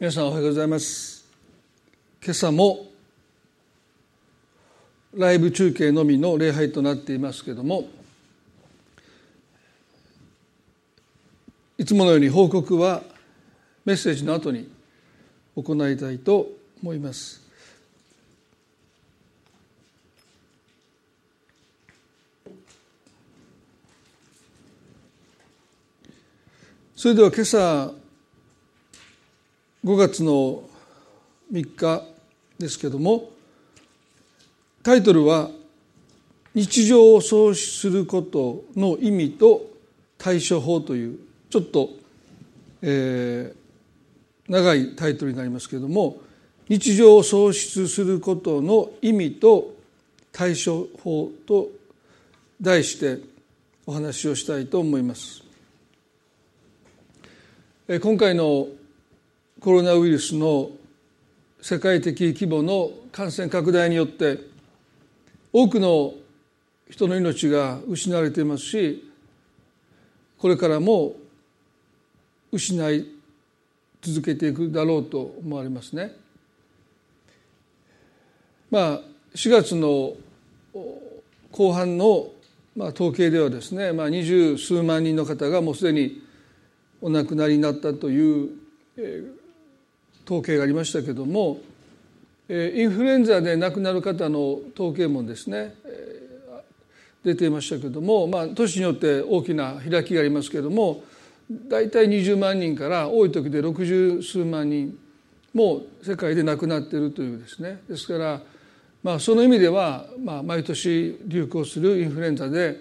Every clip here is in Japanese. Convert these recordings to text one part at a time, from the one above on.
皆さんおはようございます。今朝もライブ中継のみの礼拝となっていますけれどもいつものように報告はメッセージの後に行いたいと思います。それでは今朝5月の3日ですけどもタイトルは「日常を創出することの意味と対処法」というちょっと、えー、長いタイトルになりますけれども日常を創出することの意味と対処法と題してお話をしたいと思います。今回のコロナウイルスの世界的規模の感染拡大によって多くの人の命が失われていますしこれからも失い続けていくだろうと思われますね。まあ4月の後半のまあ統計ではですね、まあ、二十数万人の方がもうすでにお亡くなりになったという統計がありましたけどもインフルエンザで亡くなる方の統計もですね出ていましたけども、まあ、都市によって大きな開きがありますけども大体20万人から多い時で60数万人も世界で亡くなっているというですね。ですから、まあ、その意味では、まあ、毎年流行するインフルエンザで、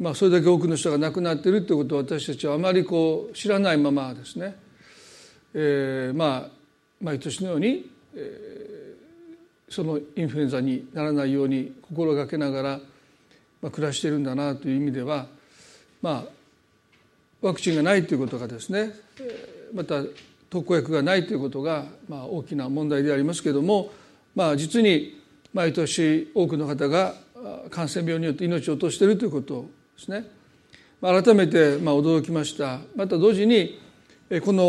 まあ、それだけ多くの人が亡くなっているということを私たちはあまりこう知らないままですね、えー、まあ毎年のように、えー、そのインフルエンザにならないように心がけながら、まあ、暮らしているんだなという意味ではまあワクチンがないということがですねまた特効薬がないということが、まあ、大きな問題でありますけれども、まあ、実に毎年多くの方が感染病によって命を落としているということですね。改めてまあ驚きましたまた同時にこの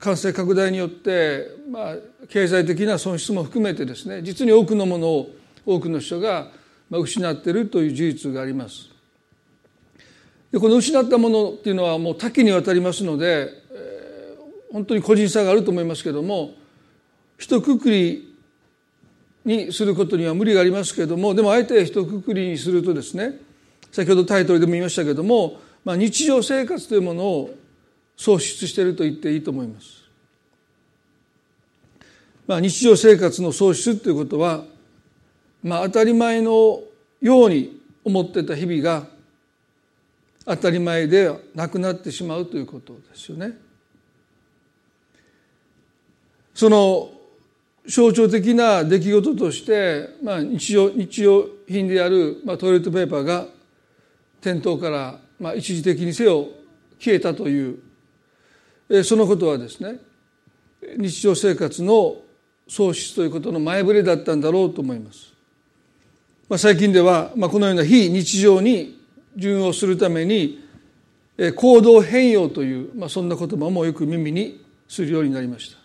感染拡大によって、まあ、経済的な損失も含めてですね実に多くのものを多くの人が失っているという事実があります。でこの失ったものっていうのはもう多岐にわたりますので、えー、本当に個人差があると思いますけども一括りにすることには無理がありますけれどもでもあえて一括りにするとですね先ほどタイトルでも言いましたけども、まあ、日常生活というものを創出していると言っていいと思います。まあ、日常生活の創出ということは、まあ、当たり前のように思ってた日々が当たり前でなくなってしまうということですよね。その象徴的な出来事として、まあ、日用日用品である、まあ、トイレットペーパーが店頭から、まあ、一時的にせよ消えたというそのことはですね日常生活の喪失ということの前触れだったんだろうと思います。まあ、最近では、まあ、このような非日常に順応するために行動変容という、まあ、そんな言葉もよく耳にするようになりました。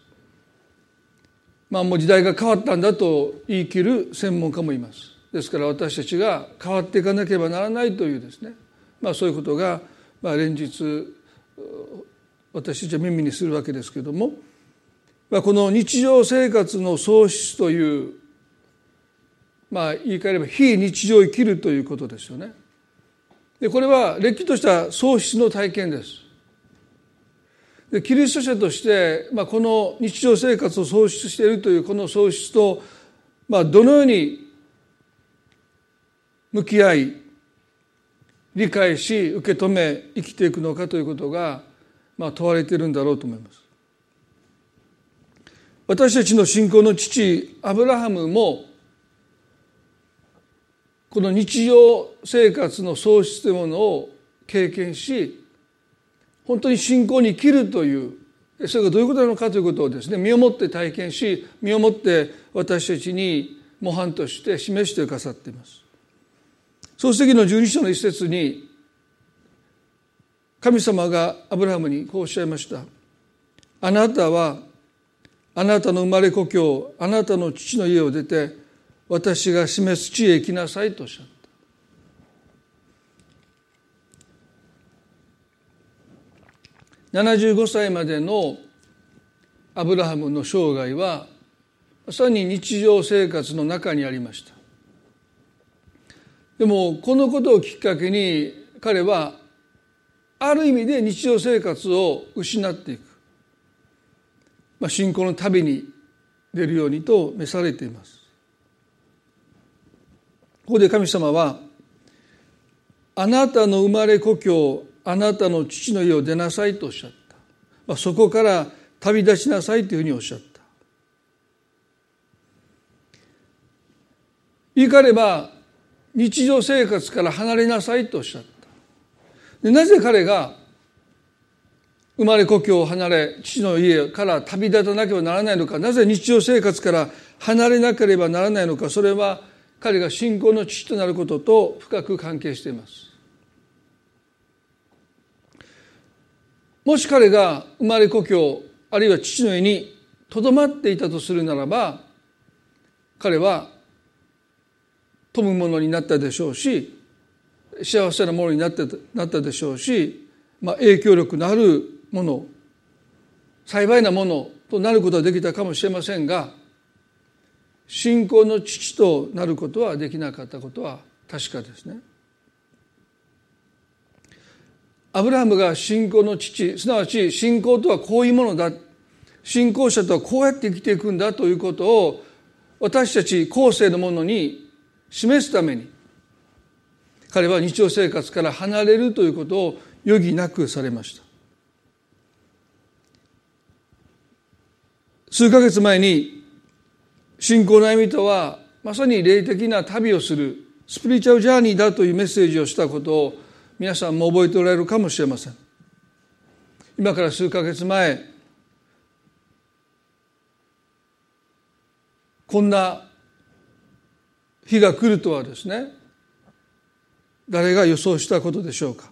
まあ、もう時代が変わったんだと言い切る専門家もいます。ですから私たちが変わっていかなければならないというですね、まあ、そういうことが、まあ、連日私たち耳にするわけですけれども、この日常生活の喪失というまあ言い換えれば非日常を生きるということですよね。でこれはれっきとした喪失の体験です。でキリスト者として、まあ、この日常生活を喪失しているというこの喪失と、まあ、どのように向き合い理解し受け止め生きていくのかということがまあ、問われているんだろうと思います。私たちの信仰の父アブラハムもこの日常生活の喪失というものを経験し本当に信仰に生きるというそれがどういうことなのかということをですね身をもって体験し身をもって私たちに模範として示してくださっています。創世記の十二章の一節に神様がアブラハムにこうおっしゃいました。あなたはあなたの生まれ故郷あなたの父の家を出て私が示す地へ行きなさいとおっしゃった75歳までのアブラハムの生涯はまさに日常生活の中にありましたでもこのことをきっかけに彼はある意味で日常生活を失っていく、まあ、信仰の旅に出るようにと召されています。ここで神様はあなたの生まれ故郷あなたの父の家を出なさいとおっしゃった、まあ、そこから旅立ちなさいというふうにおっしゃった。言い換えれば日常生活から離れなさいとおっしゃった。でなぜ彼が生まれ故郷を離れ父の家から旅立たなければならないのかなぜ日常生活から離れなければならないのかそれは彼が信仰の父となることと深く関係しています。もし彼が生まれ故郷あるいは父の家にとどまっていたとするならば彼は富むものになったでしょうし幸せなものになってなったでしょうし、まあ、影響力のあるもの幸いなものとなることはできたかもしれませんが信仰の父となることはできなかったことは確かですね。アブラハムが信仰の父すなわち信仰とはこういうものだ信仰者とはこうやって生きていくんだということを私たち後世のものに示すために彼は日常生活から離れるということを余儀なくされました。数ヶ月前に信仰の歩みとはまさに霊的な旅をするスピリチュアルジャーニーだというメッセージをしたことを皆さんも覚えておられるかもしれません。今から数ヶ月前こんな日が来るとはですね誰が予想したことでしょうか？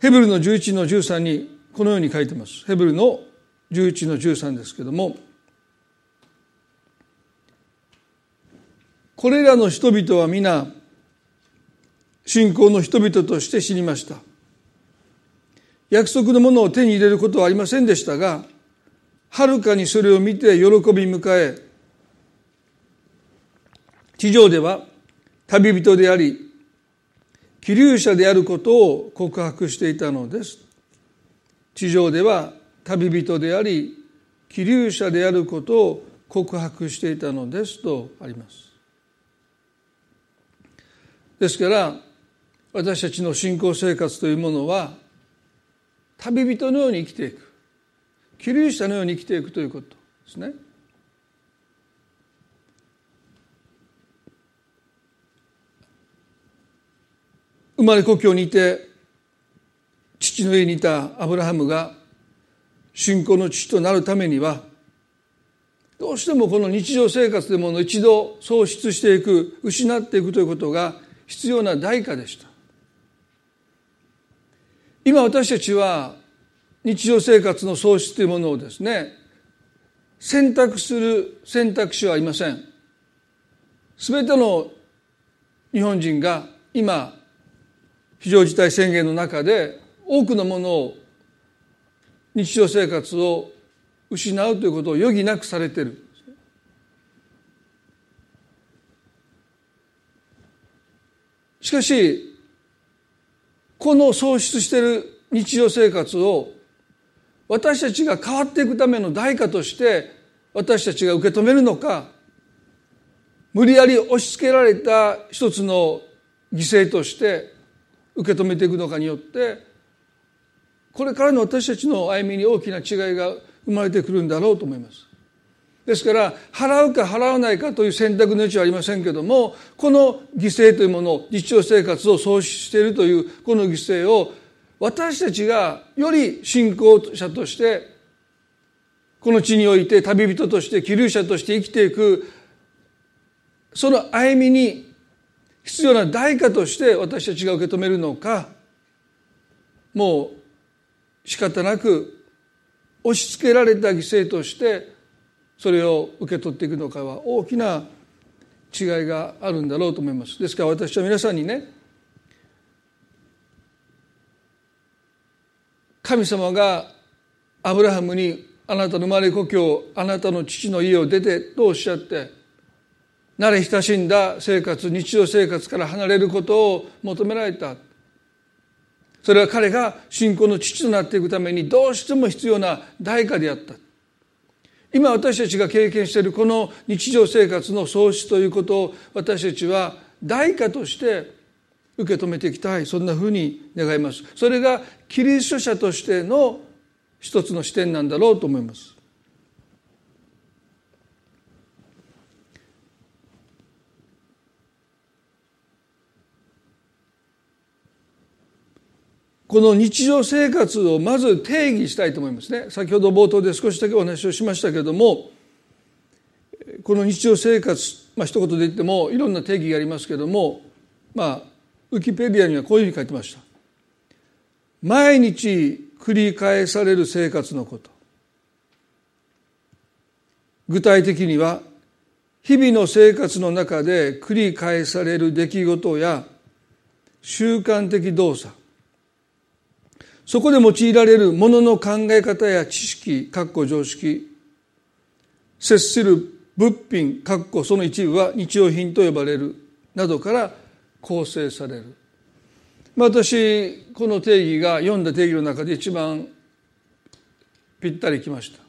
ヘブルの11の13にこのように書いてます。ヘブルの11の13ですけどもこれらの人々は皆信仰の人々として死にました。約束のものを手に入れることはありませんでしたがはるかにそれを見て喜び迎え地上では旅人であり気流者であることを告白していたのです。地上では旅人であり気流者であることを告白していたのですとあります。ですから私たちの信仰生活というものは旅人のように生きていく。気流者のように生きていくということですね。生まれ故郷にいて父の家にいたアブラハムが信仰の父となるためにはどうしてもこの日常生活でも一度喪失していく失っていくということが必要な代価でした。今私たちは日常生活の喪失というものをですね選択する選択肢はありません。全ての日本人が今非常事態宣言の中で多くのものを日常生活を失うということを余儀なくされてる。しかしこの喪失している日常生活を私たちが変わっていくための代価として私たちが受け止めるのか無理やり押し付けられた一つの犠牲として受け止めていくのかによってこれからの私たちの歩みに大きな違いが生まれてくるんだろうと思います。ですから払うか払わないかという選択の余地はありませんけどもこの犠牲というものを日常生活を創出しているというこの犠牲を私たちがより信仰者としてこの地において旅人として気流者として生きていくその歩みに必要な代価として私たちが受け止めるのかもう仕方なく押し付けられた犠牲としてそれを受け取っていくのかは大きな違いがあるんだろうと思います。ですから私は皆さんにね神様がアブラハムにあなたの生まれ故郷あなたの父の家を出てとおっしゃって慣れ親しんだ生活日常生活から離れることを求められた。それは彼が信仰の父となっていくためにどうしても必要な代価であった。今私たちが経験しているこの日常生活の喪失ということを私たちは代価として受け止めていきたい。そんなふうに願います。それがキリスト者としての一つの視点なんだろうと思います。この日常生活をまず定義したいと思いますね。先ほど冒頭で少しだけお話をしましたけれどもこの日常生活まあ一言で言ってもいろんな定義がありますけれどもまあウィキペディアにはこういうふうに書いてました。毎日繰り返される生活のこと。具体的には日々の生活の中で繰り返される出来事や習慣的動作。そこで用いられるものの考え方や知識、かっこ常識、接する物品、かっこその一部は日用品と呼ばれるなどから構成される。まあ私、この定義が読んだ定義の中で一番ぴったりきました。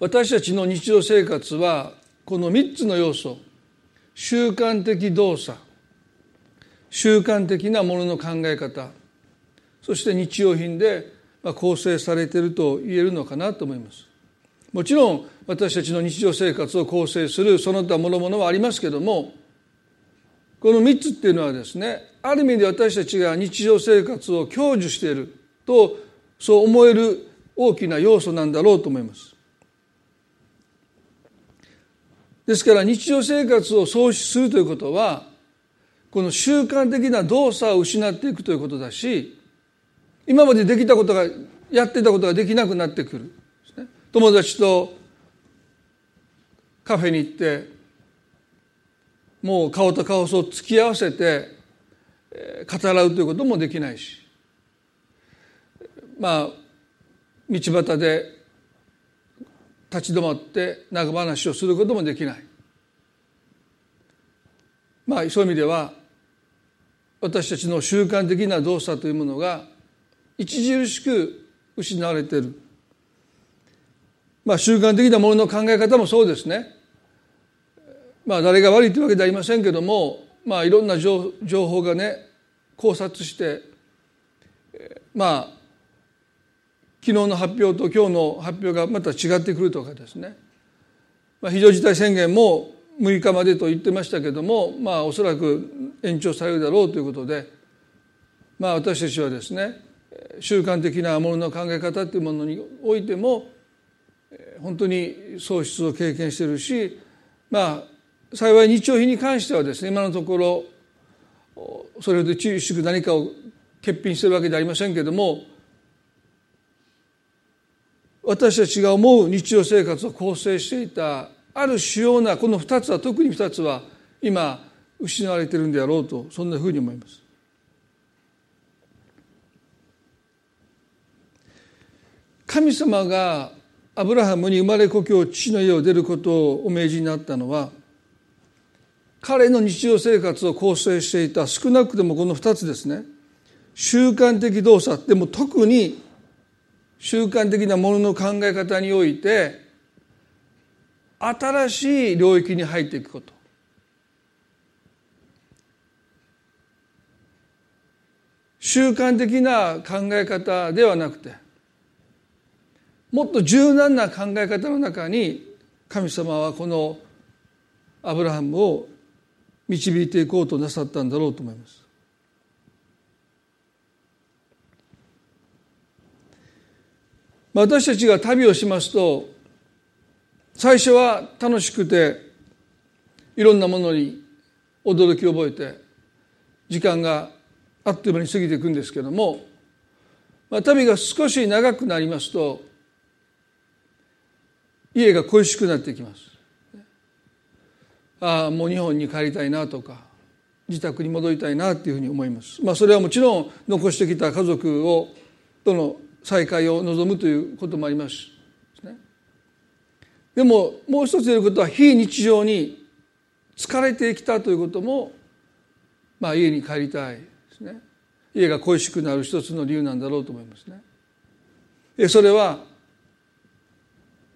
私たちの日常生活はこの3つの要素習慣的動作習慣的なものの考え方。そして日用品で構成されていると言えるのかなと思います。もちろん私たちの日常生活を構成するその他諸々はありますけどもこの3つっていうのはですねある意味で私たちが日常生活を享受しているとそう思える大きな要素なんだろうと思います。ですから日常生活を創出するということはこの習慣的な動作を失っていくということだし今までできたことがやってたことができなくなってくる、友達とカフェに行ってもう顔と顔を突き合わせて語らうということもできないし。まあ道端で立ち止まって長話をすることもできない。まあそういう意味では私たちの習慣的な動作というものが著しく失われている。まあ習慣的なものの考え方もそうですね。まあ誰が悪いというわけではありませんけどもまあいろんな情報がね考察してまあ昨日の発表と今日の発表がまた違ってくるとかですね、まあ、非常事態宣言も6日までと言ってましたけどもまあおそらく延長されるだろうということでまあ私たちはですね習慣的なものの考え方というものにおいても本当に喪失を経験してるしまあ幸い日用品に関してはですね今のところそれほど注しく何かを欠品してるわけではありませんけども私たちが思う日常生活を構成していたある主要なこの2つは特に2つは今失われてるんであろうとそんなふうに思います。神様がアブラハムに生まれ故郷父の家を出ることをお命じになったのは彼の日常生活を構成していた少なくともこの2つですね習慣的動作でも特に習慣的なものの考え方において新しい領域に入っていくこと習慣的な考え方ではなくてもっと柔軟な考え方の中に神様はこのアブラハムを導いていこうとなさったんだろうと思います。私たちが旅をしますと最初は楽しくていろんなものに驚きを覚えて時間があっという間に過ぎていくんですけども、まあ、旅が少し長くなりますと家が恋しくなってきます。ああもう日本に帰りたいなとか自宅に戻りたいなっていうふうに思います。まあ、それはもちろん残してきた家族をとの再会を望むということもあります。でももう一つ言えることは非日常に疲れてきたということも、まあ、家に帰りたいですね。家が恋しくなる一つの理由なんだろうと思いますね。それは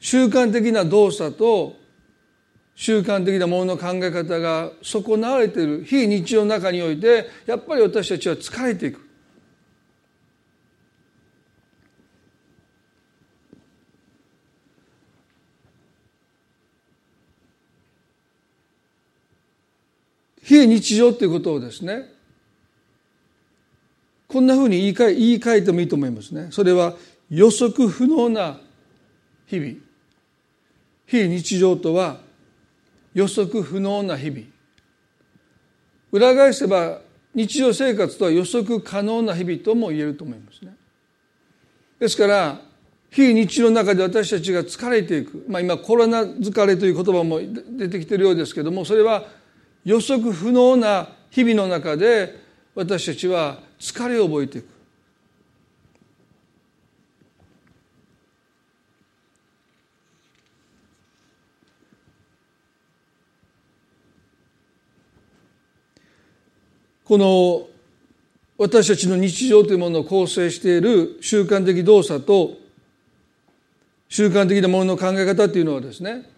習慣的な動作と習慣的なものの考え方が損なわれている非日常の中においてやっぱり私たちは疲れていく。非日常ということをですねこんなふうに言い換え言い換えてもいいと思いますね。それは予測不能な日々。非日常とは予測不能な日々。裏返せば日常生活とは予測可能な日々とも言えると思いますね。ですから非日常の中で私たちが疲れていく、まあ、今コロナ疲れという言葉も出てきてるようですけどもそれは予測不能な日々の中で私たちは疲れを覚えていく。この私たちの日常というものを構成している習慣的動作と習慣的なものの考え方というのはですね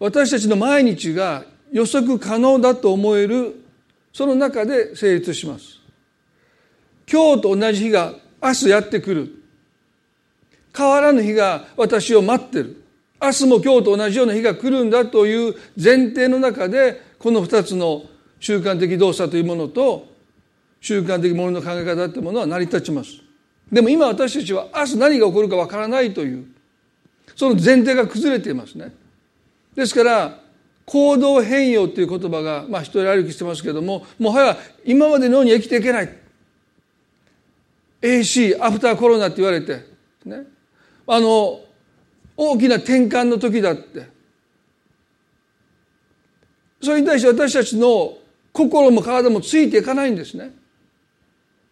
私たちの毎日が予測可能だと思えるその中で成立します。今日と同じ日が明日やってくる。変わらぬ日が私を待ってる。明日も今日と同じような日が来るんだという前提の中でこの二つの習慣的動作というものと習慣的ものの考え方というものは成り立ちます。でも今私たちは明日何が起こるかわからないというその前提が崩れていますね。ですから行動変容という言葉が、まあ、一人歩きしてますけどももはや今までのように生きていけない。AC アフターコロナって言われてね。あの大きな転換の時だって。それに対して私たちの心も体もついていかないんですね。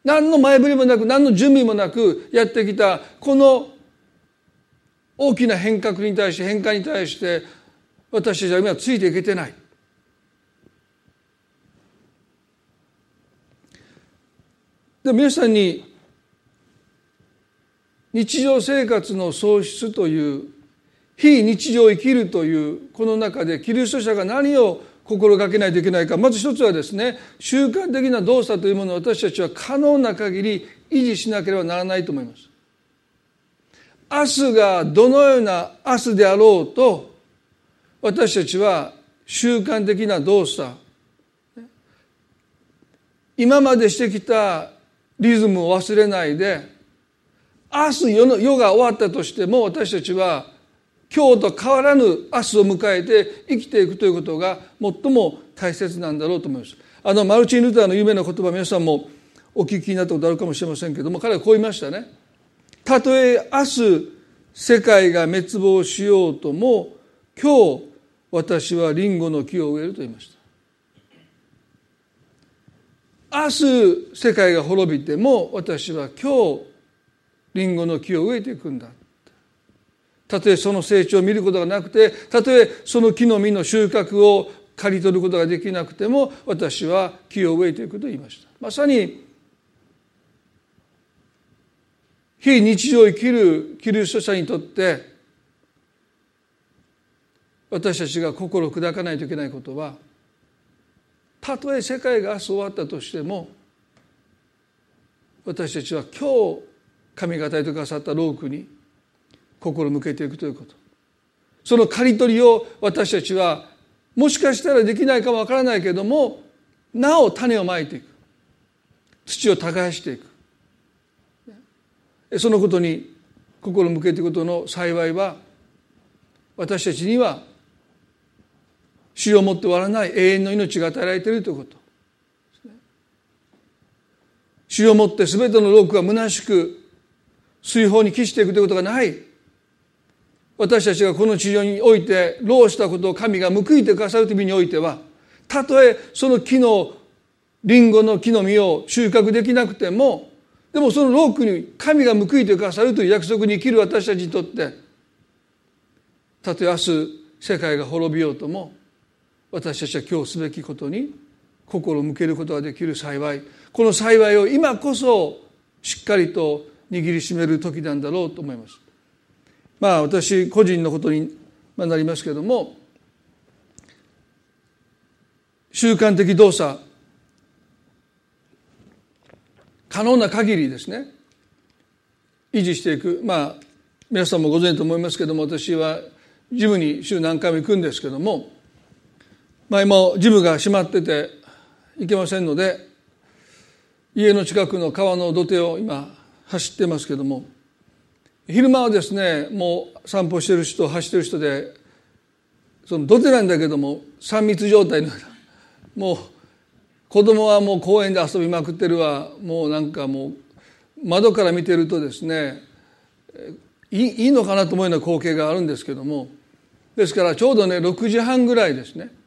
何の前振りもなく何の準備もなくやってきたこの大きな変革に対して変化に対して私たちは今ついていけてない。で皆さんに日常生活の喪失という非日常を生きるというこの中でキリスト者が何を心がけないといけないかまず一つはですね習慣的な動作というものを私たちは可能な限り維持しなければならないと思います。明日がどのような明日であろうと私たちは習慣的な動作今までしてきたリズムを忘れないで明日世の世が終わったとしても私たちは今日と変わらぬ明日を迎えて生きていくということが最も大切なんだろうと思います。あのマルチン・ルターの有名な言葉皆さんもお聞きになったことあるかもしれませんけども彼はこう言いましたね。たとえ明日世界が滅亡しようとも今日私はリンゴの木を植えると言いました。明日世界が滅びても私は今日リンゴの木を植えていくんだたとえその成長を見ることがなくてたとえその木の実の収穫を刈り取ることができなくても私は木を植えていくと言いましたまさに非日常を生きるキリスト者にとって私たちが心を砕かないといけないことはたとえ世界が明日終わったとしても私たちは今日神が与えてくださったロークに心を向けていくということ。その刈り取りを私たちはもしかしたらできないかもわからないけどもなお種をまいていく。土を耕していく。そのことに心を向けていくことの幸いは私たちには死をもって終わらない永遠の命が与えられているということ。死をもって全ての労苦が虚しく水泡に帰していくということがない。私たちがこの地上において労したことを神が報いてくださるという意味においてはたとえその木のリンゴの木の実を収穫できなくてもでもその労苦に神が報いてくださるという約束に生きる私たちにとってたとえ明日世界が滅びようとも私たちは今日すべきことに心を向けることができる幸いこの幸いを今こそしっかりと握りしめる時なんだろうと思います。まあ私個人のことになりますけれども習慣的動作可能な限りですね維持していくまあ皆さんもご存知と思いますけども私はジムに週何回も行くんですけども、まあ、今ジムが閉まってて行けませんので家の近くの川の土手を今走ってますけども昼間はですねもう散歩してる人走ってる人でその土手なんだけども3密状態のもう子供はもう公園で遊びまくってるわもうなんかもう窓から見てるとですねいいのかなと思うような光景があるんですけどもですからちょうどね6時半ぐらいですね。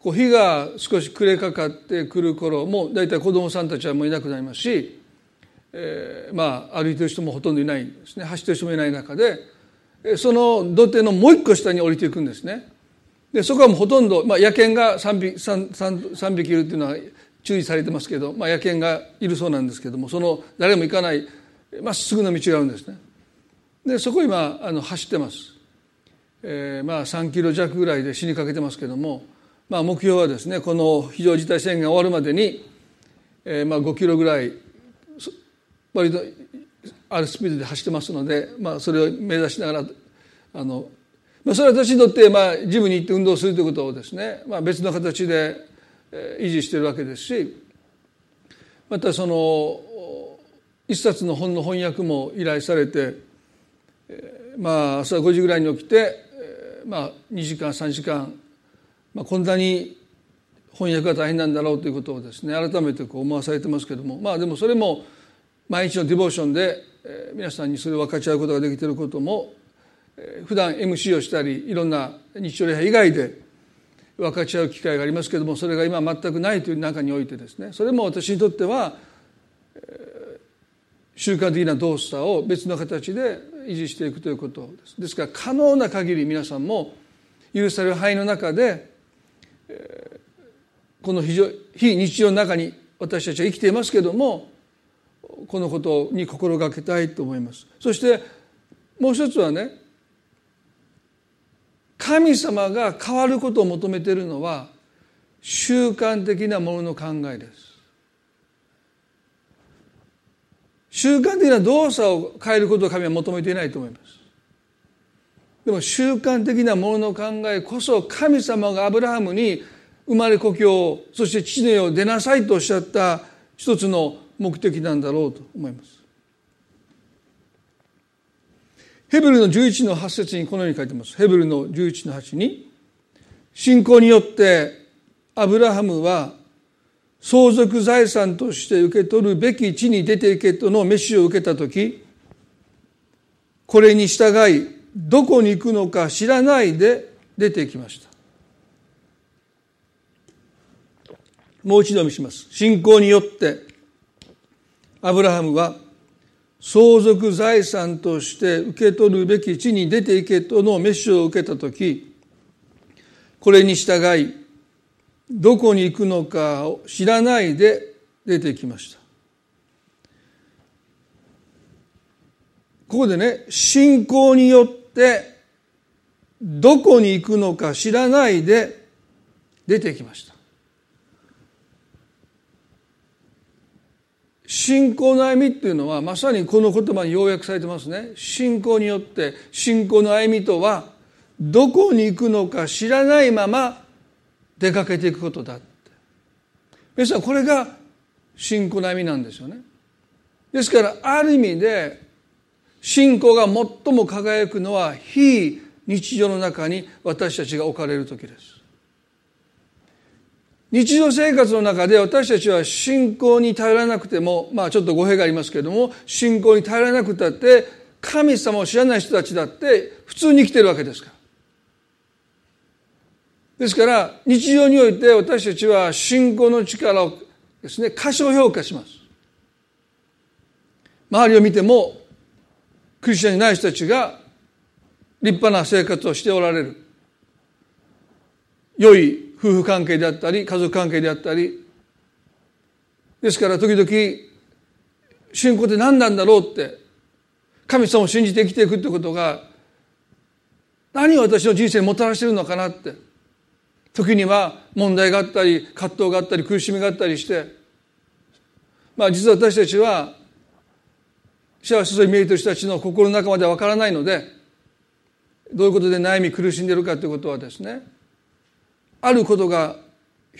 こう日が少し暮れかかってくる頃もう大体子どもさんたちはもういなくなりますし、えー、まあ歩いてる人もほとんどいないですね走ってる人もいない中でその土手のもう一個下に降りていくんですね。でそこはもうほとんど、まあ、野犬が 3, 匹 3, 3, 3匹いるっていうのは注意されてますけど、まあ、野犬がいるそうなんですけどもその誰も行かないまっすぐの道があるんですね。でそこ今あの走ってます。えー、まあ3キロ弱ぐらいで死にかけてますけども、まあ、目標はですねこの非常事態宣言が終わるまでに、えー、まあ5キロぐらい割とあるスピードで走ってますので、まあ、それを目指しながらあの、まあ、それは私にとって、まあ、ジムに行って運動するということをですね、まあ、別の形で維持しているわけですしまたその一冊の本の翻訳も依頼されて、まあ朝5時ぐらいに起きてまあ、2時間3時間、まあ、こんなに翻訳が大変なんだろうということをですね改めてこう思わされてますけどもまあでもそれも毎日のディボーションで、えー、皆さんにそれを分かち合うことができていることも、えー、普段 MC をしたりいろんな日曜礼拝以外で分かち合う機会がありますけどもそれが今全くないという中においてですねそれも私にとっては、えー、習慣的な動作を別の形で維持していくということです。ですから可能な限り皆さんも許される範囲の中でこの非常非日常の中に私たちは生きていますけどもこのことに心がけたいと思いますそしてもう一つはね神様が変わることを求めているのは習慣的なものの考えです習慣的な動作を変えることを神は求めていないと思います。でも習慣的なものの考えこそ神様がアブラハムに生まれ故郷そして父の世を出なさいとおっしゃった一つの目的なんだろうと思います。ヘブルの11の8節にこのように書いてます。ヘブルの11の8に信仰によってアブラハムは相続財産として受け取るべき地に出ていけとの飯を受けた時これに従いどこに行くのか知らないで出てきました。もう一度見します。信仰によってアブラハムは相続財産として受け取るべき地に出ていけとの飯を受けた時これに従いどこに行くのかを知らないで出てきました。ここでね信仰によってどこに行くのか知らないで出てきました。信仰の歩みっていうのはまさにこの言葉に要約されてますね。信仰によって信仰の歩みとはどこに行くのか知らないまま出かけていくことだって。皆さんこれが信仰の歩みなんですよね。ですからある意味で信仰が最も輝くのは非日常の中に私たちが置かれる時です。日常生活の中で私たちは信仰に頼らなくてもまあちょっと語弊がありますけれども信仰に頼らなくたって神様を知らない人たちだって普通に生きてるわけですから。ですから日常において私たちは信仰の力をですね過小評価します。周りを見てもクリスチャンにない人たちが立派な生活をしておられる。良い夫婦関係であったり家族関係であったり。ですから時々信仰って何なんだろうって神様を信じて生きていくってことが何を私の人生にもたらしてるのかなって時には問題があったり葛藤があったり苦しみがあったりして。まあ実は私たちは幸せそうに見えている人たちの心の中までは分からないのでどういうことで悩み苦しんでいるかということはですねあることが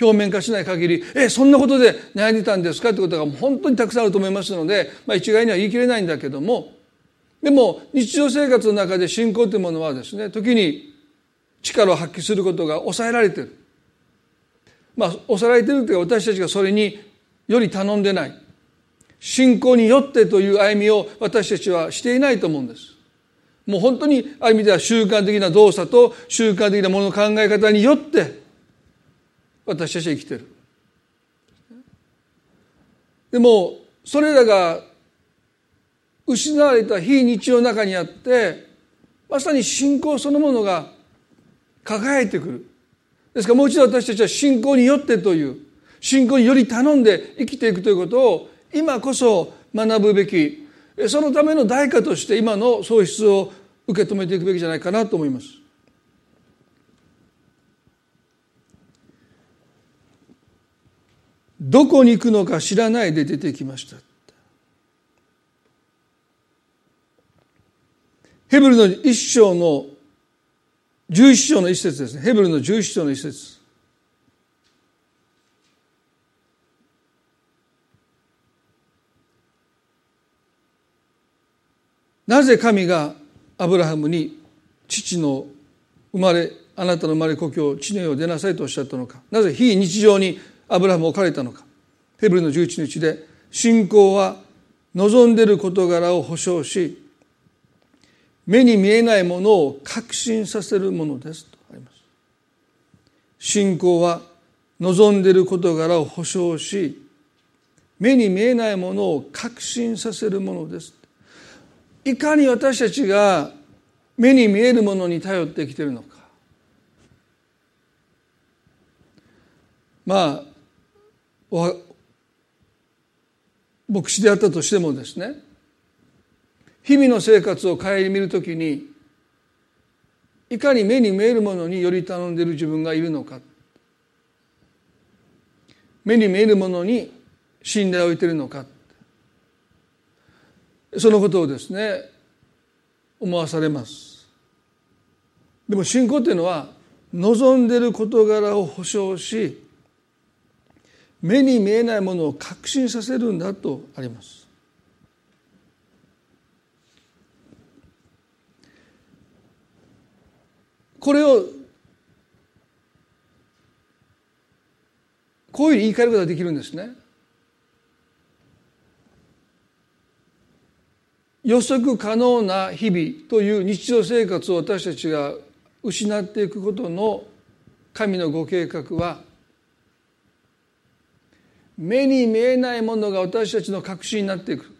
表面化しない限りえそんなことで悩んでたんですかってことが本当にたくさんあると思いますので、まあ、一概には言い切れないんだけどもでも日常生活の中で信仰というものはですね時に力を発揮することが抑えられてる。まあ抑えられてるというか私たちがそれにより頼んでない信仰によってという歩みを私たちはしていないと思うんです。もう本当にある意味では習慣的な動作と習慣的なものの考え方によって私たちは生きてる。でもそれらが失われた非日常の中にあってまさに信仰そのものが輝いてくる。ですからもう一度私たちは信仰によってという信仰により頼んで生きていくということを今こそ学ぶべきそのための代価として今の喪失を受け止めていくべきじゃないかなと思います。どこに行くのか知らないで出てきました。ヘブルの一章の十一章の一節ですね。ヘブルの十一章の一節。なぜ神がアブラハムに父の生まれあなたの生まれ故郷地の世を出なさいとおっしゃったのか。なぜ非日常にアブラハムを置かれたのか。ヘブルの11日で信仰は望んでいる事柄を保証し目に見えないものを確信させるものですとあります。信仰は望んでいる事柄を保証し目に見えないものを確信させるものです。いかに私たちが目に見えるものに頼ってきてるのか。まあ牧師であったとしてもですね日々の生活を顧みるときにいかに目に見えるものにより頼んでいる自分がいるのか。目に見えるものに信頼を置いているのか。そのことをですね思わされます。でも信仰というのは望んでいる事柄を保証し目に見えないものを確信させるんだとあります。これをこういう言い換えることができるんですね。予測可能な日々という日常生活を私たちが失っていくことの神のご計画は目に見えないものが私たちの確信になっていく。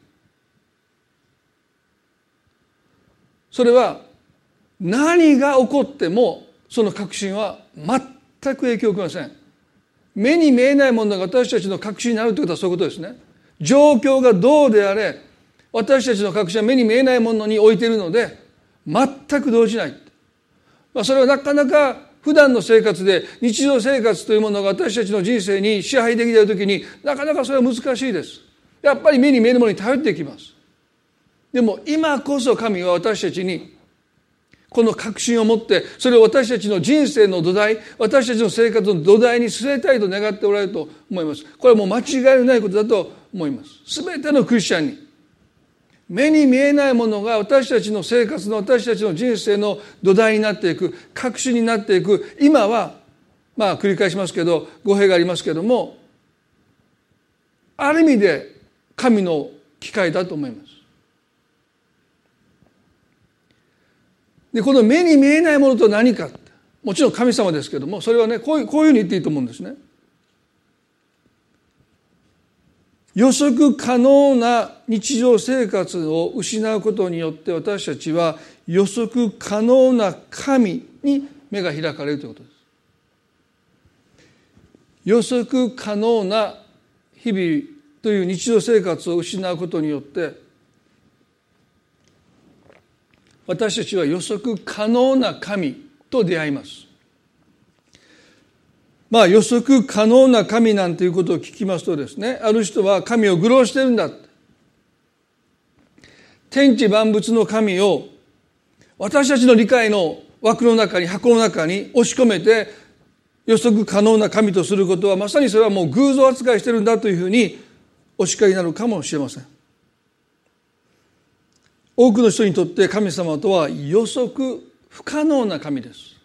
それは何が起こってもその確信は全く影響を受けません。目に見えないものが私たちの確信になるということはそういうことですね。状況がどうであれ私たちの確信は目に見えないものに置いているので全く動じない、まあ、それはなかなか普段の生活で日常生活というものが私たちの人生に支配できている時になかなかそれは難しいです。やっぱり目に見えるものに頼っていきます。でも今こそ神は私たちにこの確信を持ってそれを私たちの人生の土台私たちの生活の土台に据えたいと願っておられると思います。これはもう間違いないことだと思います。全てのクリスチャンに。目に見えないものが私たちの生活の私たちの人生の土台になっていく確信になっていく今はまあ繰り返しますけど語弊がありますけどもある意味で神の機会だと思います。でこの目に見えないものと何かもちろん神様ですけどもそれはねこういうこういうふうに言っていいと思うんですね。予測可能な日常生活を失うことによって私たちは予測可能な神に目が開かれるということです。予測可能な日々という日常生活を失うことによって私たちは予測可能な神と出会います。まあ予測可能な神なんていうことを聞きますとですねある人は神を愚弄してるんだ天地万物の神を私たちの理解の枠の中に箱の中に押し込めて予測可能な神とすることはまさにそれはもう偶像扱いしてるんだというふうにお叱りになるかもしれません。多くの人にとって神様とは予測不可能な神です。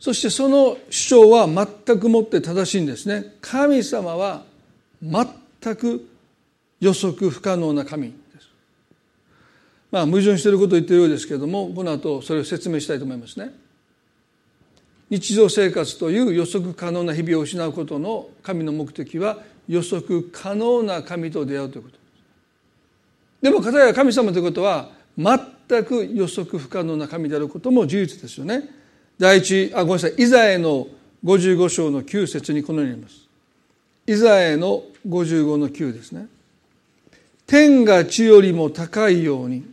そしてその主張は全くもって正しいんですね。神様は全く予測不可能な神です。まあ矛盾していることを言っているようですけれどもこの後それを説明したいと思いますね。日常生活という予測可能な日々を失うことの神の目的は予測可能な神と出会うということ。ですでも片や神様ということは全く予測不可能な神であることも事実ですよね。第一あごめんなさい。イザヤの55章の9節にこのようにあります。イザヤの55の9ですね。天が地よりも高いように。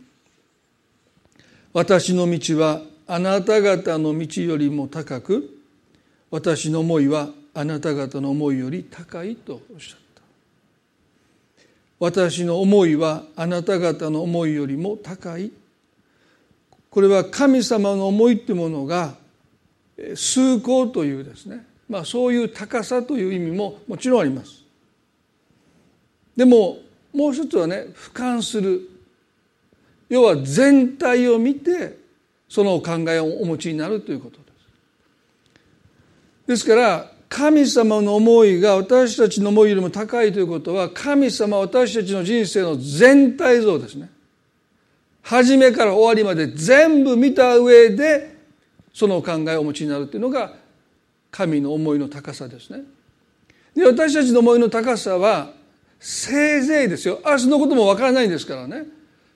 私の道はあなた方の道よりも高く私の思いはあなた方の思いより高いとおっしゃった。私の思いはあなた方の思いよりも高い。これは神様の思いってものが崇高というですね、まあ、そういう高さという意味ももちろんあります。でももう一つはね俯瞰する要は全体を見てその考えをお持ちになるということです。ですから神様の思いが私たちの思いよりも高いということは神様私たちの人生の全体像ですね。初めから終わりまで全部見た上でそのお考えをお持ちになるというのが神の思いの高さですね。で私たちの思いの高さはせいぜいですよ明日のこともわからないんですからね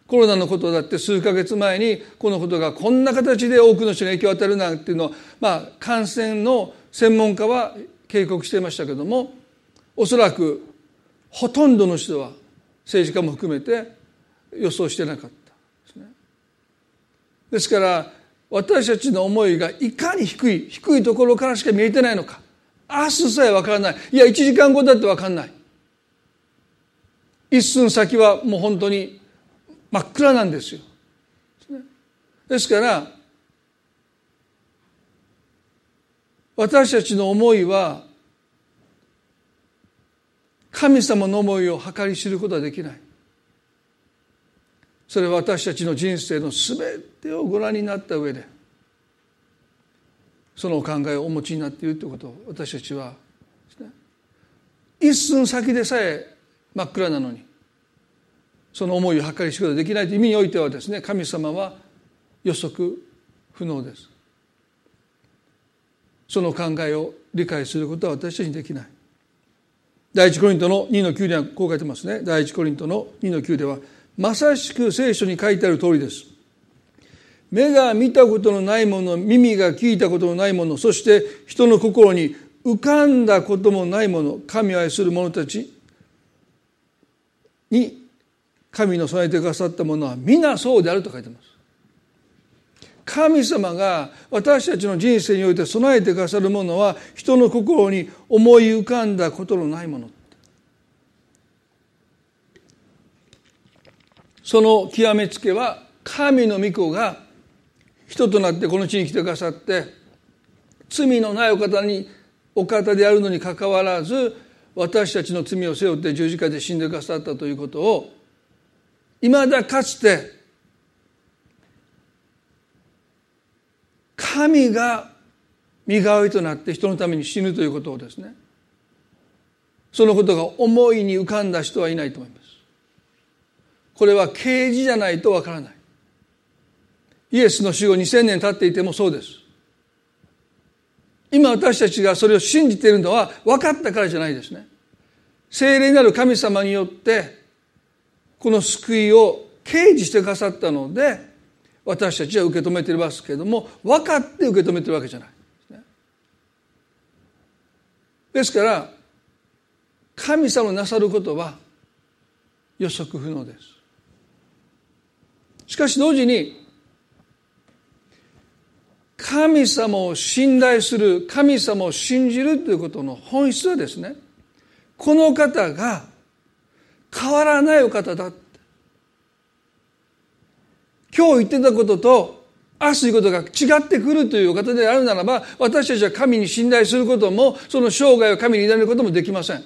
コロナのことだって数ヶ月前にこのことがこんな形で多くの人に影響を与えるなんていうのはまあ感染の専門家は警告していましたけどもおそらくほとんどの人は政治家も含めて予想してなかったですね。ですから私たちの思いがいかに低い低いところからしか見えてないのか。明日さえ分からない。いや1時間後だって分かんない。一寸先はもう本当に真っ暗なんですよ。ですから私たちの思いは神様の思いを計り知ることはできない。それは私たちの人生の全てをご覧になった上でそのお考えをお持ちになっているということを私たちは、ね一寸先でさえ真っ暗なのにその思いを計り知ることができないという意味においてはですね神様は予測不能です。その考えを理解することは私たちにできない。第一コリントの2の9ではこう書いてますね。第一コリントの2の9ではまさしく聖書に書いてある通りです。目が見たことのないもの耳が聞いたことのないものそして人の心に浮かんだこともないもの神を愛する者たちに神の備えてくださったものは皆そうであると書いてます。神様が私たちの人生において備えてくださるものは人の心に思い浮かんだことのないもの。その極めつけは神の御子が人となってこの地に来てくださって罪のないお方にお方であるのにかかわらず私たちの罪を背負って十字架で死んでくださったということをいまだかつて神が身代わりとなって人のために死ぬということをですねそのことが思いに浮かんだ人はいないと思います。これは刑事じゃないとわからない。イエスの死後2000年経っていてもそうです。今私たちがそれを信じているのは分かったからじゃないですね。聖霊なる神様によってこの救いを掲示してくださったので私たちは受け止めていますけれども分かって受け止めてるわけじゃない。ですから神様のなさることは予測不能です。しかし同時に神様を信頼する神様を信じるということの本質はですねこの方が変わらないお方だ今日言ってたことと明日言うことが違ってくるというお方であるならば私たちは神に信頼することもその生涯を神に委ねることもできません。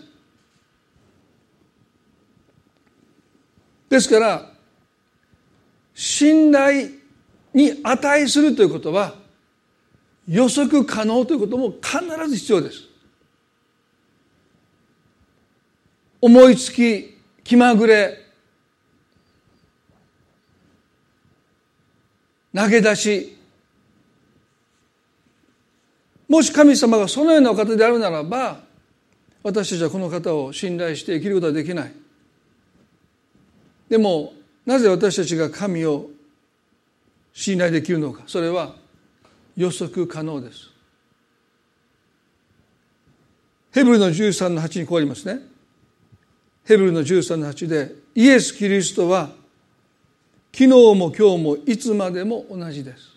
ですから信頼に値するということは予測可能ということも必ず必要です。思いつき気まぐれ投げ出し。もし神様がそのような方であるならば私たちはこの方を信頼して生きることはできない。でもなぜ私たちが神を信頼できるのか。それは予測可能です。ヘブルの13の8にこうありますね。ヘブルの13の8でイエス・キリストは昨日も今日もいつまでも同じです。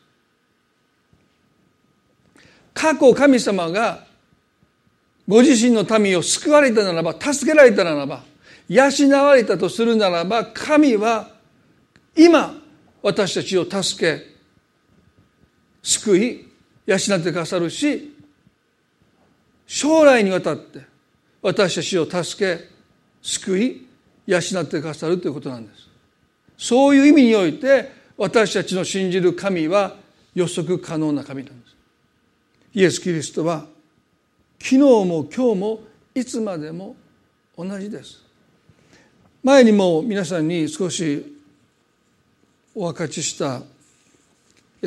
過去神様がご自身の民を救われたならば助けられたならば養われたとするならば神は今私たちを助け救い養ってくださるし将来にわたって私たちを助け救い養ってくださるということなんです。そういう意味において私たちの信じる神は予測可能な神なんです。イエス・キリストは昨日も今日もいつまでも同じです。前にも皆さんに少しお分かちした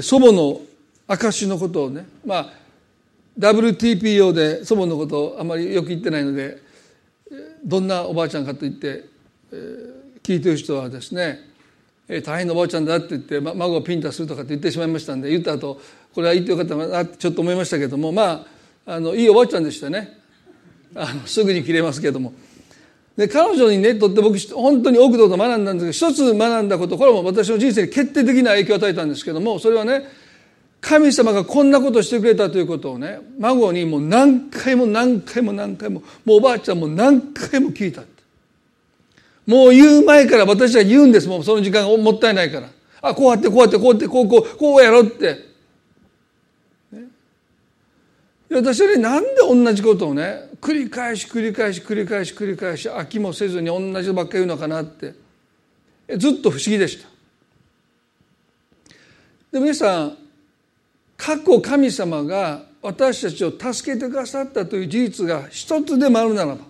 祖母の証のことをねまあ WTPO で祖母のことをあまりよく言ってないのでどんなおばあちゃんかと言って聞いてる人はですね大変なおばあちゃんだって言って、孫をピンタするとかって言ってしまいましたんで言った後これは言ってよかったなってちょっと思いましたけどもまああのいいおばあちゃんでしたねあのすぐに切れますけども。で彼女にねとって僕本当に多くのことを学んだんですけど一つ学んだことこれも私の人生に決定的な影響を与えたんですけどもそれはね神様がこんなことしてくれたということをね孫にもう何回も何回も何回ももうおばあちゃんも何回も聞いたもう言う前から私は言うんです。もんその時間がもったいないから。あこうやってこうやってこうやってこうこうこうやろうって、ね、私はねなんで同じことをね繰り返し繰り返し繰り返し繰り返し飽きもせずに同じばっかり言うのかなって。ずっと不思議でした。で皆さん過去神様が私たちを助けてくださったという事実が一つでもあるならば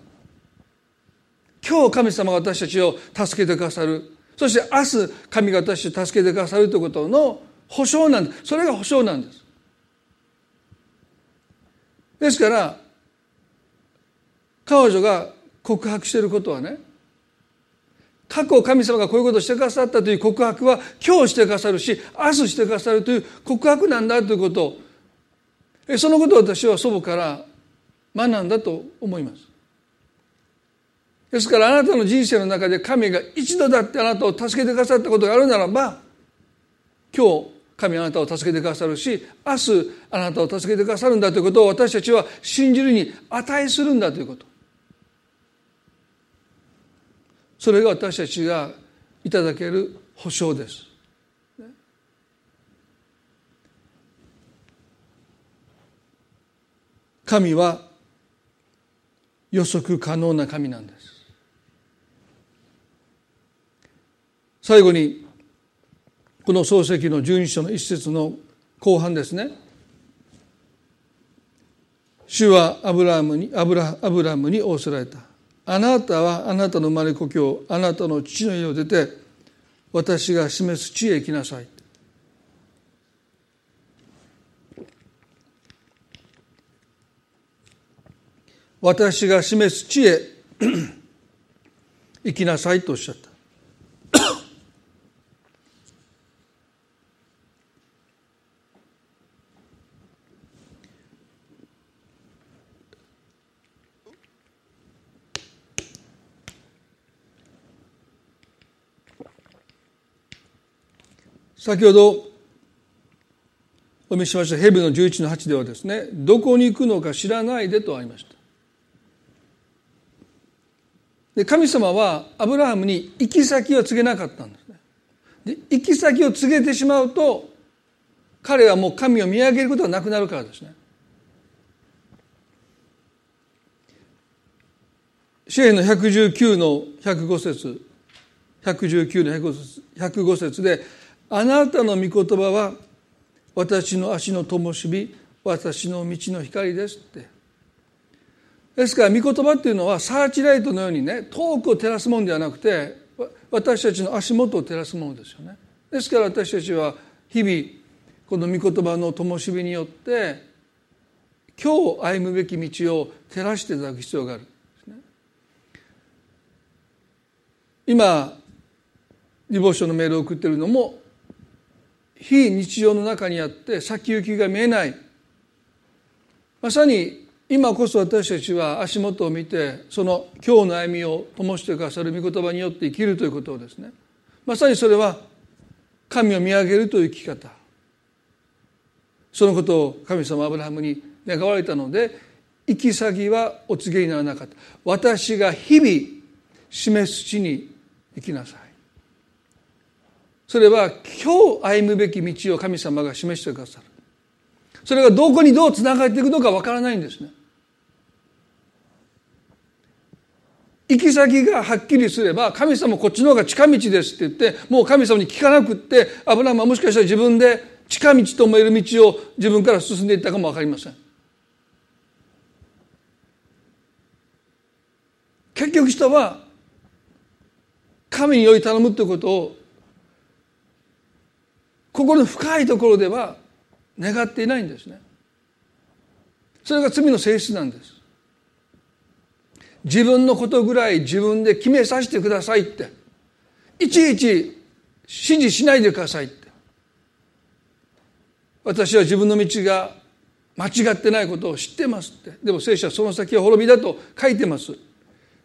今日神様が私たちを助けてくださるそして明日神が私たちを助けてくださるということの保証なんです。それが保証なんです。ですから彼女が告白していることはね過去神様がこういうことをしてくださったという告白は今日してくださるし明日してくださるという告白なんだということ。そのことを私は祖母から学んだと思います。ですからあなたの人生の中で神が一度だってあなたを助けてくださったことがあるならば今日神あなたを助けてくださるし明日あなたを助けてくださるんだということを私たちは信じるに値するんだということそれが私たちがいただける保証です。神は予測可能な神なんです。最後にこの漱石の十二章の一節の後半ですね。主はアブラムにアブラアブラムに仰せられた。あなたはあなたの生まれ故郷あなたの父の家を出て私が示す地へ行きなさい。私が示す地へ行きなさいとおっしゃった。先ほどお見せしましたヘブの11の8ではですねどこに行くのか知らないでとありました。で神様はアブラハムに行き先を告げなかったんですね。で行き先を告げてしまうと彼はもう神を見上げることがなくなるからですね。支援の119の105節119の105節であなたの御言葉は私の足の灯火私の道の光ですって。ですから御言葉っていうのはサーチライトのようにね遠くを照らすものではなくて私たちの足元を照らすものですよね。ですから私たちは日々この御言葉の灯火によって今日歩むべき道を照らしていただく必要がある。今ディボーションのメールを送っているのも非日常の中にあって先行きが見えない。まさに今こそ私たちは足元を見てその今日の歩みを灯してくださる御言葉によって生きるということをですね。まさにそれは神を見上げるという生き方。そのことを神様アブラハムに願われたので行き先はお告げにならなかった。私が日々示す地に行きなさい。それは今日歩むべき道を神様が示してくださる。それがどこにどうつながっていくのかわからないんですね。行き先がはっきりすれば神様こっちの方が近道ですって言ってもう神様に聞かなくってアブラハムはもしかしたら自分で近道と思える道を自分から進んでいったかも分かりません。結局人は神により頼むということを心の深いところでは願っていないんですね。それが罪の性質なんです。自分のことぐらい自分で決めさせてくださいって。いちいち指示しないでくださいって。私は自分の道が間違ってないことを知ってますって。でも聖書はその先は滅びだと書いてます。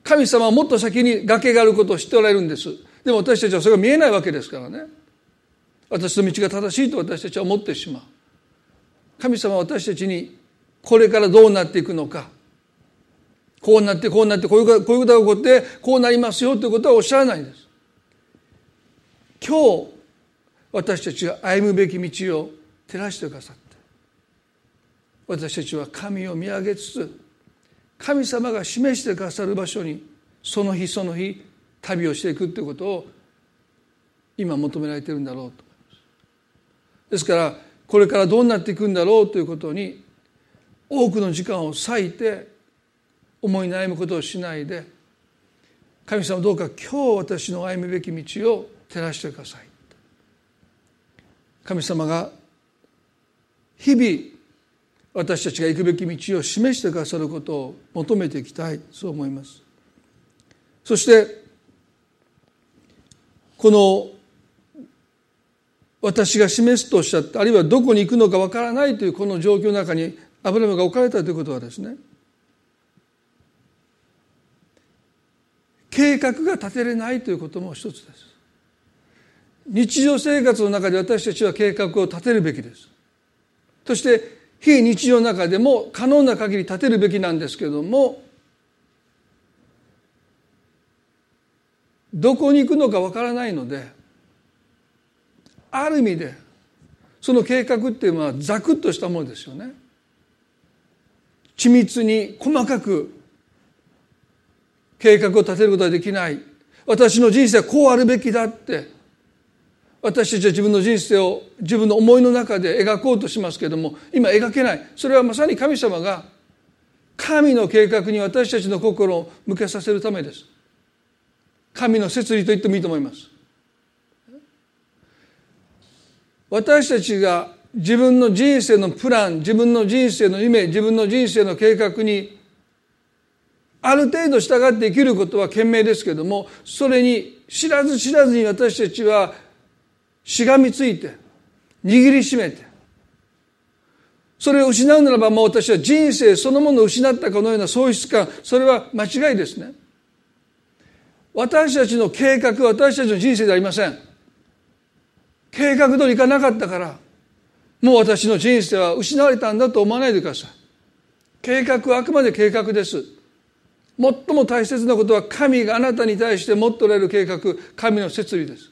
神様はもっと先に崖があることを知っておられるんです。でも私たちはそれが見えないわけですからね。私の道が正しいと私たちは思ってしまう。神様は私たちにこれからどうなっていくのか。こうなってこうなってこういうこういうことが起こってこうなりますよということはおっしゃらないんです。今日私たちが歩むべき道を照らしてくださって。私たちは神を見上げつつ神様が示してくださる場所にその日その日旅をしていくということを今求められているんだろうと。ですからこれからどうなっていくんだろうということに多くの時間を割いて思い悩むことをしないで神様どうか今日私の歩むべき道を照らしてください。神様が日々私たちが行くべき道を示してくださることを求めていきたい。そう思います。そしてこの私が示すとおっしゃったあるいはどこに行くのかわからないというこの状況の中にアブラムが置かれたということはですね計画が立てれないということも一つです。日常生活の中で私たちは計画を立てるべきです。そして非日常の中でも可能な限り立てるべきなんですけれどもどこに行くのかわからないのである意味でその計画っていうのはザクッとしたものですよね。緻密に細かく計画を立てることはできない。私の人生はこうあるべきだって。私たちは自分の人生を自分の思いの中で描こうとしますけども今描けない。それはまさに神様が神の計画に私たちの心を向けさせるためです。神の摂理と言ってもいいと思います。私たちが自分の人生のプラン自分の人生の夢自分の人生の計画にある程度従って生きることは賢明ですけどもそれに知らず知らずに私たちはしがみついて握りしめてそれを失うならばもう私は人生そのものを失ったかのような喪失感それは間違いですね。私たちの計画私たちの人生ではありません。計画通りいかなかったからもう私の人生は失われたんだと思わないでください。計画はあくまで計画です。最も大切なことは神があなたに対して持っておられる計画神の摂理です。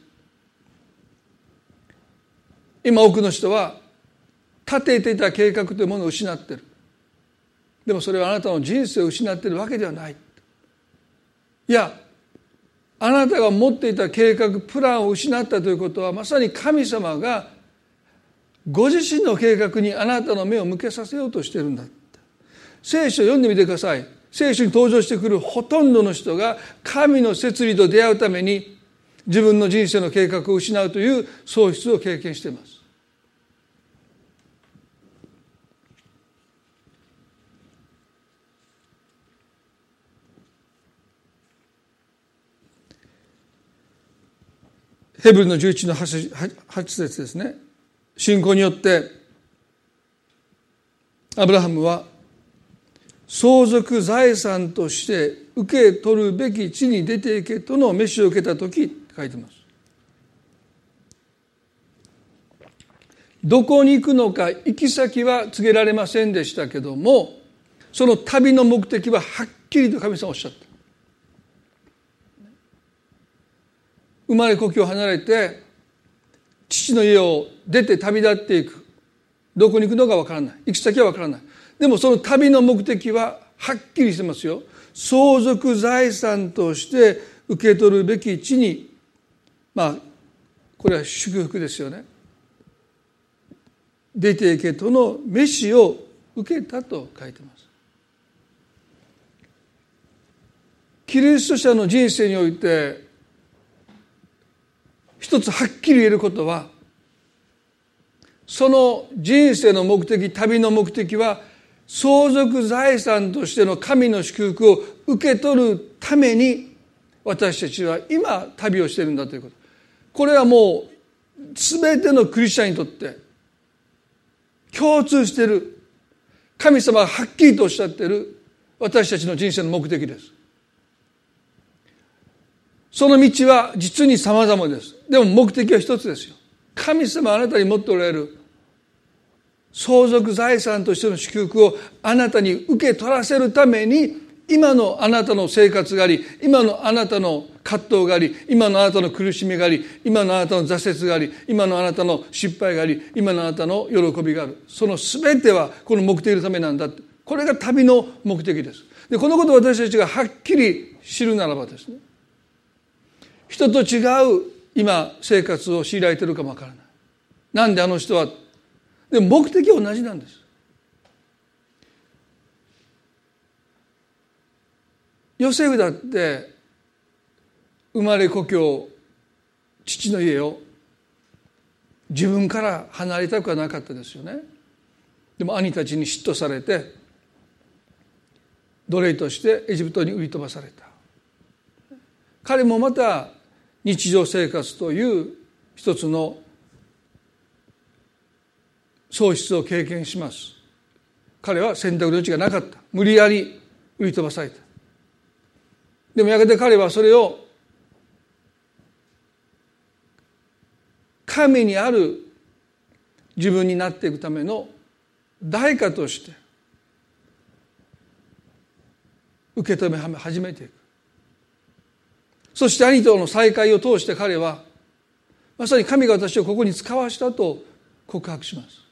今多くの人は立てていた計画というものを失ってる。でもそれはあなたの人生を失っているわけではない。いやあなたが持っていた計画プランを失ったということはまさに神様がご自身の計画にあなたの目を向けさせようとしているんだ聖書を読んでみてください。聖書に登場してくるほとんどの人が神の摂理と出会うために自分の人生の計画を失うという喪失を経験しています。ヘブルの11の 8, 節ですね。信仰によってアブラハムは相続財産として受け取るべき地に出ていけとの飯を受けた時書いてます。どこに行くのか行き先は告げられませんでしたけどもその旅の目的ははっきりと神様おっしゃった。生まれ故郷を離れて父の家を出て旅立っていく。どこに行くのかわからない。行き先はわからない。でもその旅の目的ははっきりしてますよ。相続財産として受け取るべき地にまあこれは祝福ですよね。出ていけとの飯を受けたと書いてます。キリスト者の人生において一つはっきり言えることはその人生の目的旅の目的は相続財産としての神の祝福を受け取るために私たちは今旅をしているんだということ。これはもう全てのクリスチャンにとって共通している。神様がはっきりとおっしゃっている私たちの人生の目的です。その道は実に様々です。でも目的は一つですよ。神様あなたに持っておられる相続財産としての祝福をあなたに受け取らせるために今のあなたの生活があり今のあなたの葛藤があり今のあなたの苦しみがあり今のあなたの挫折があり今のあなたの失敗があり今のあなたの喜びがあるその全てはこの目的のためなんだこれが旅の目的ですでこのことを私たちがはっきり知るならばですね人と違う今生活を強いられてるかもわからない。なんであの人は？でも目的は同じなんです。ヨセフだって生まれ故郷父の家を自分から離れたくはなかったですよね。でも兄たちに嫉妬されて奴隷としてエジプトに売り飛ばされた。彼もまた日常生活という一つの喪失を経験します。彼は選択の余地がなかった。無理やり売り飛ばされた。でもやがて彼はそれを神にある自分になっていくための代価として受け止め始めていく。そして兄との再会を通して彼はまさに神が私をここに使わしたと告白します。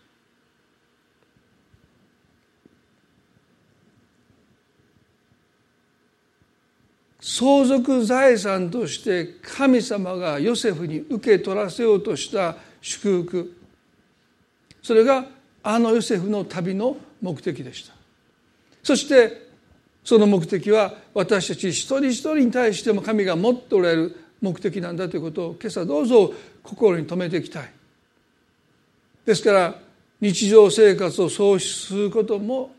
相続財産として神様がヨセフに受け取らせようとした祝福。それがあのヨセフの旅の目的でした。そしてその目的は私たち一人一人に対しても神が持っておられる目的なんだということを今朝どうぞ心に留めていきたい。ですから日常生活を創出することも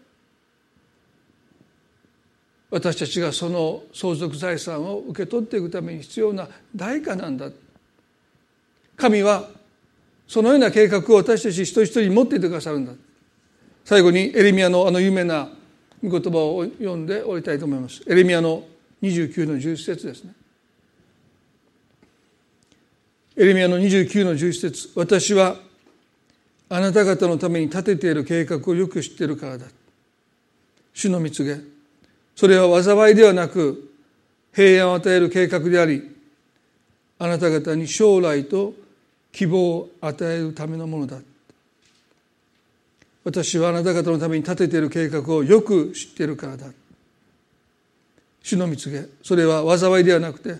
私たちがその相続財産を受け取っていくために必要な代価なんだ。神はそのような計画を私たち一人一人に持っていてくださるんだ。最後にエレミアのあの有名な御言葉を読んで終わりたいと思います。エレミアの29の11節ですね。エレミアの29の11節私はあなた方のために立てている計画をよく知っているからだ。主の蜜げ。それは災いではなく平安を与える計画でありあなた方に将来と希望を与えるためのものだ。私はあなた方のために立てている計画をよく知っているからだ。主の蜜げそれは災いではなくて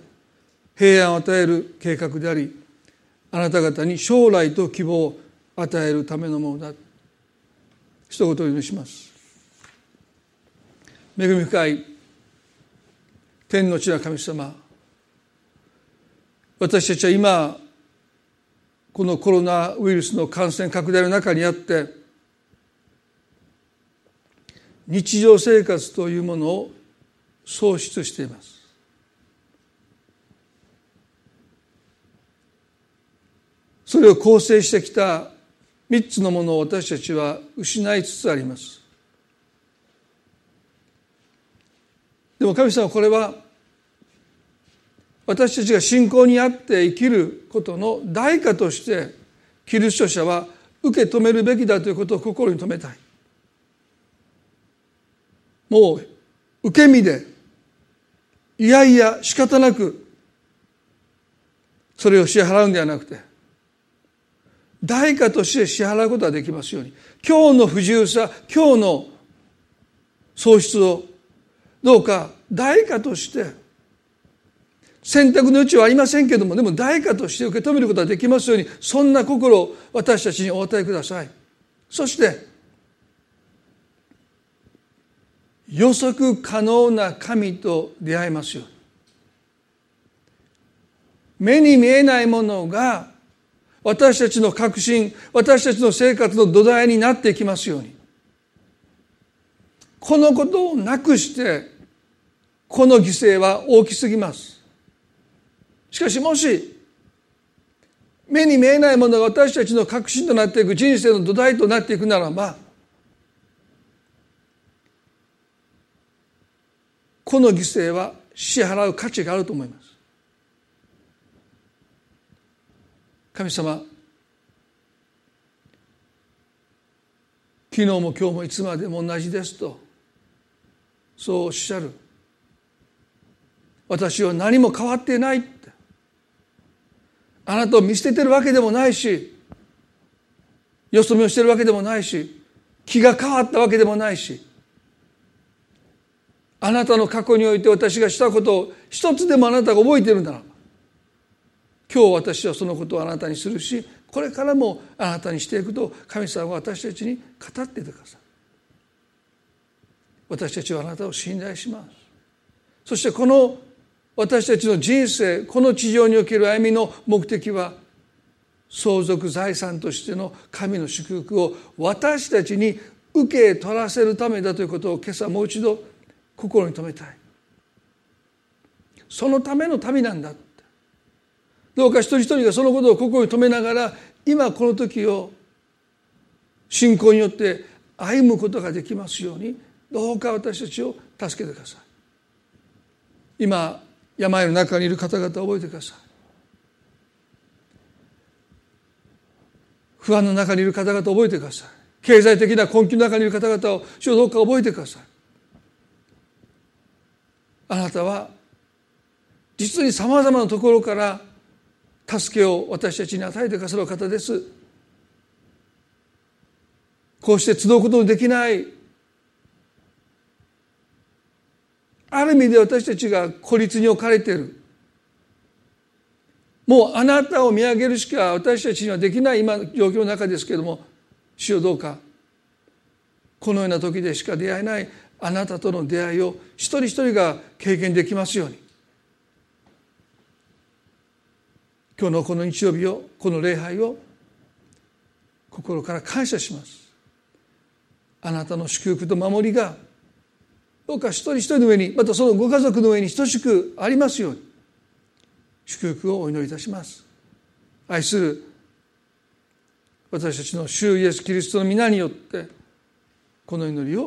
平安を与える計画でありあなた方に将来と希望を与えるためのものだ。一言お祈りします。恵み深い天の地な神様。私たちは今このコロナウイルスの感染拡大の中にあって日常生活というものを喪失しています。それを構成してきた三つのものを私たちは失いつつあります。でも神様これは私たちが信仰にあって生きることの代価としてキリスト者は受け止めるべきだということを心に留めたい。もう受け身でいやいや仕方なくそれを支払うんではなくて代価として支払うことができますように今日の不自由さ今日の喪失をどうか代価として選択の余地はありませんけどもでも代価として受け止めることができますようにそんな心を私たちにお与えください。そして予測可能な神と出会えますよ目に見えないものが私たちの確信私たちの生活の土台になっていきますように。このことをなくしてこの犠牲は大きすぎます。しかしもし目に見えないものが私たちの確信となっていく人生の土台となっていくならばこの犠牲は支払う価値があると思います。神様昨日も今日もいつまでも同じですとそうおっしゃる。私は何も変わってないって。あなたを見捨ててるわけでもないしよそ見をしてるわけでもないし気が変わったわけでもないしあなたの過去において私がしたことを一つでもあなたが覚えているな。ら今日私はそのことをあなたにするしこれからもあなたにしていくと神様は私たちに語っていてください。私たちはあなたを信頼します。そしてこの私たちの人生この地上における歩みの目的は相続財産としての神の祝福を私たちに受け取らせるためだということを今朝もう一度心に留めたい。そのための旅なんだどうか一人一人がそのことを心に留めながら今この時を信仰によって歩むことができますようにどうか私たちを助けてください。今病の中にいる方々覚えてください。不安の中にいる方々覚えてください。経済的な困窮の中にいる方々を主をどうか覚えてください。あなたは実にさまざまなところから助けを私たちに与えてくださる方です。こうして集うことのできないある意味で私たちが孤立に置かれている。もうあなたを見上げるしか私たちにはできない今の状況の中ですけれども主よどうかこのような時でしか出会えないあなたとの出会いを一人一人が経験できますように。今日のこの日曜日をこの礼拝を心から感謝します。あなたの祝福と守りがどうか一人一人の上にまたそのご家族の上に等しくありますように祝福をお祈りいたします。愛する私たちの主イエス・キリストの皆によってこの祈りを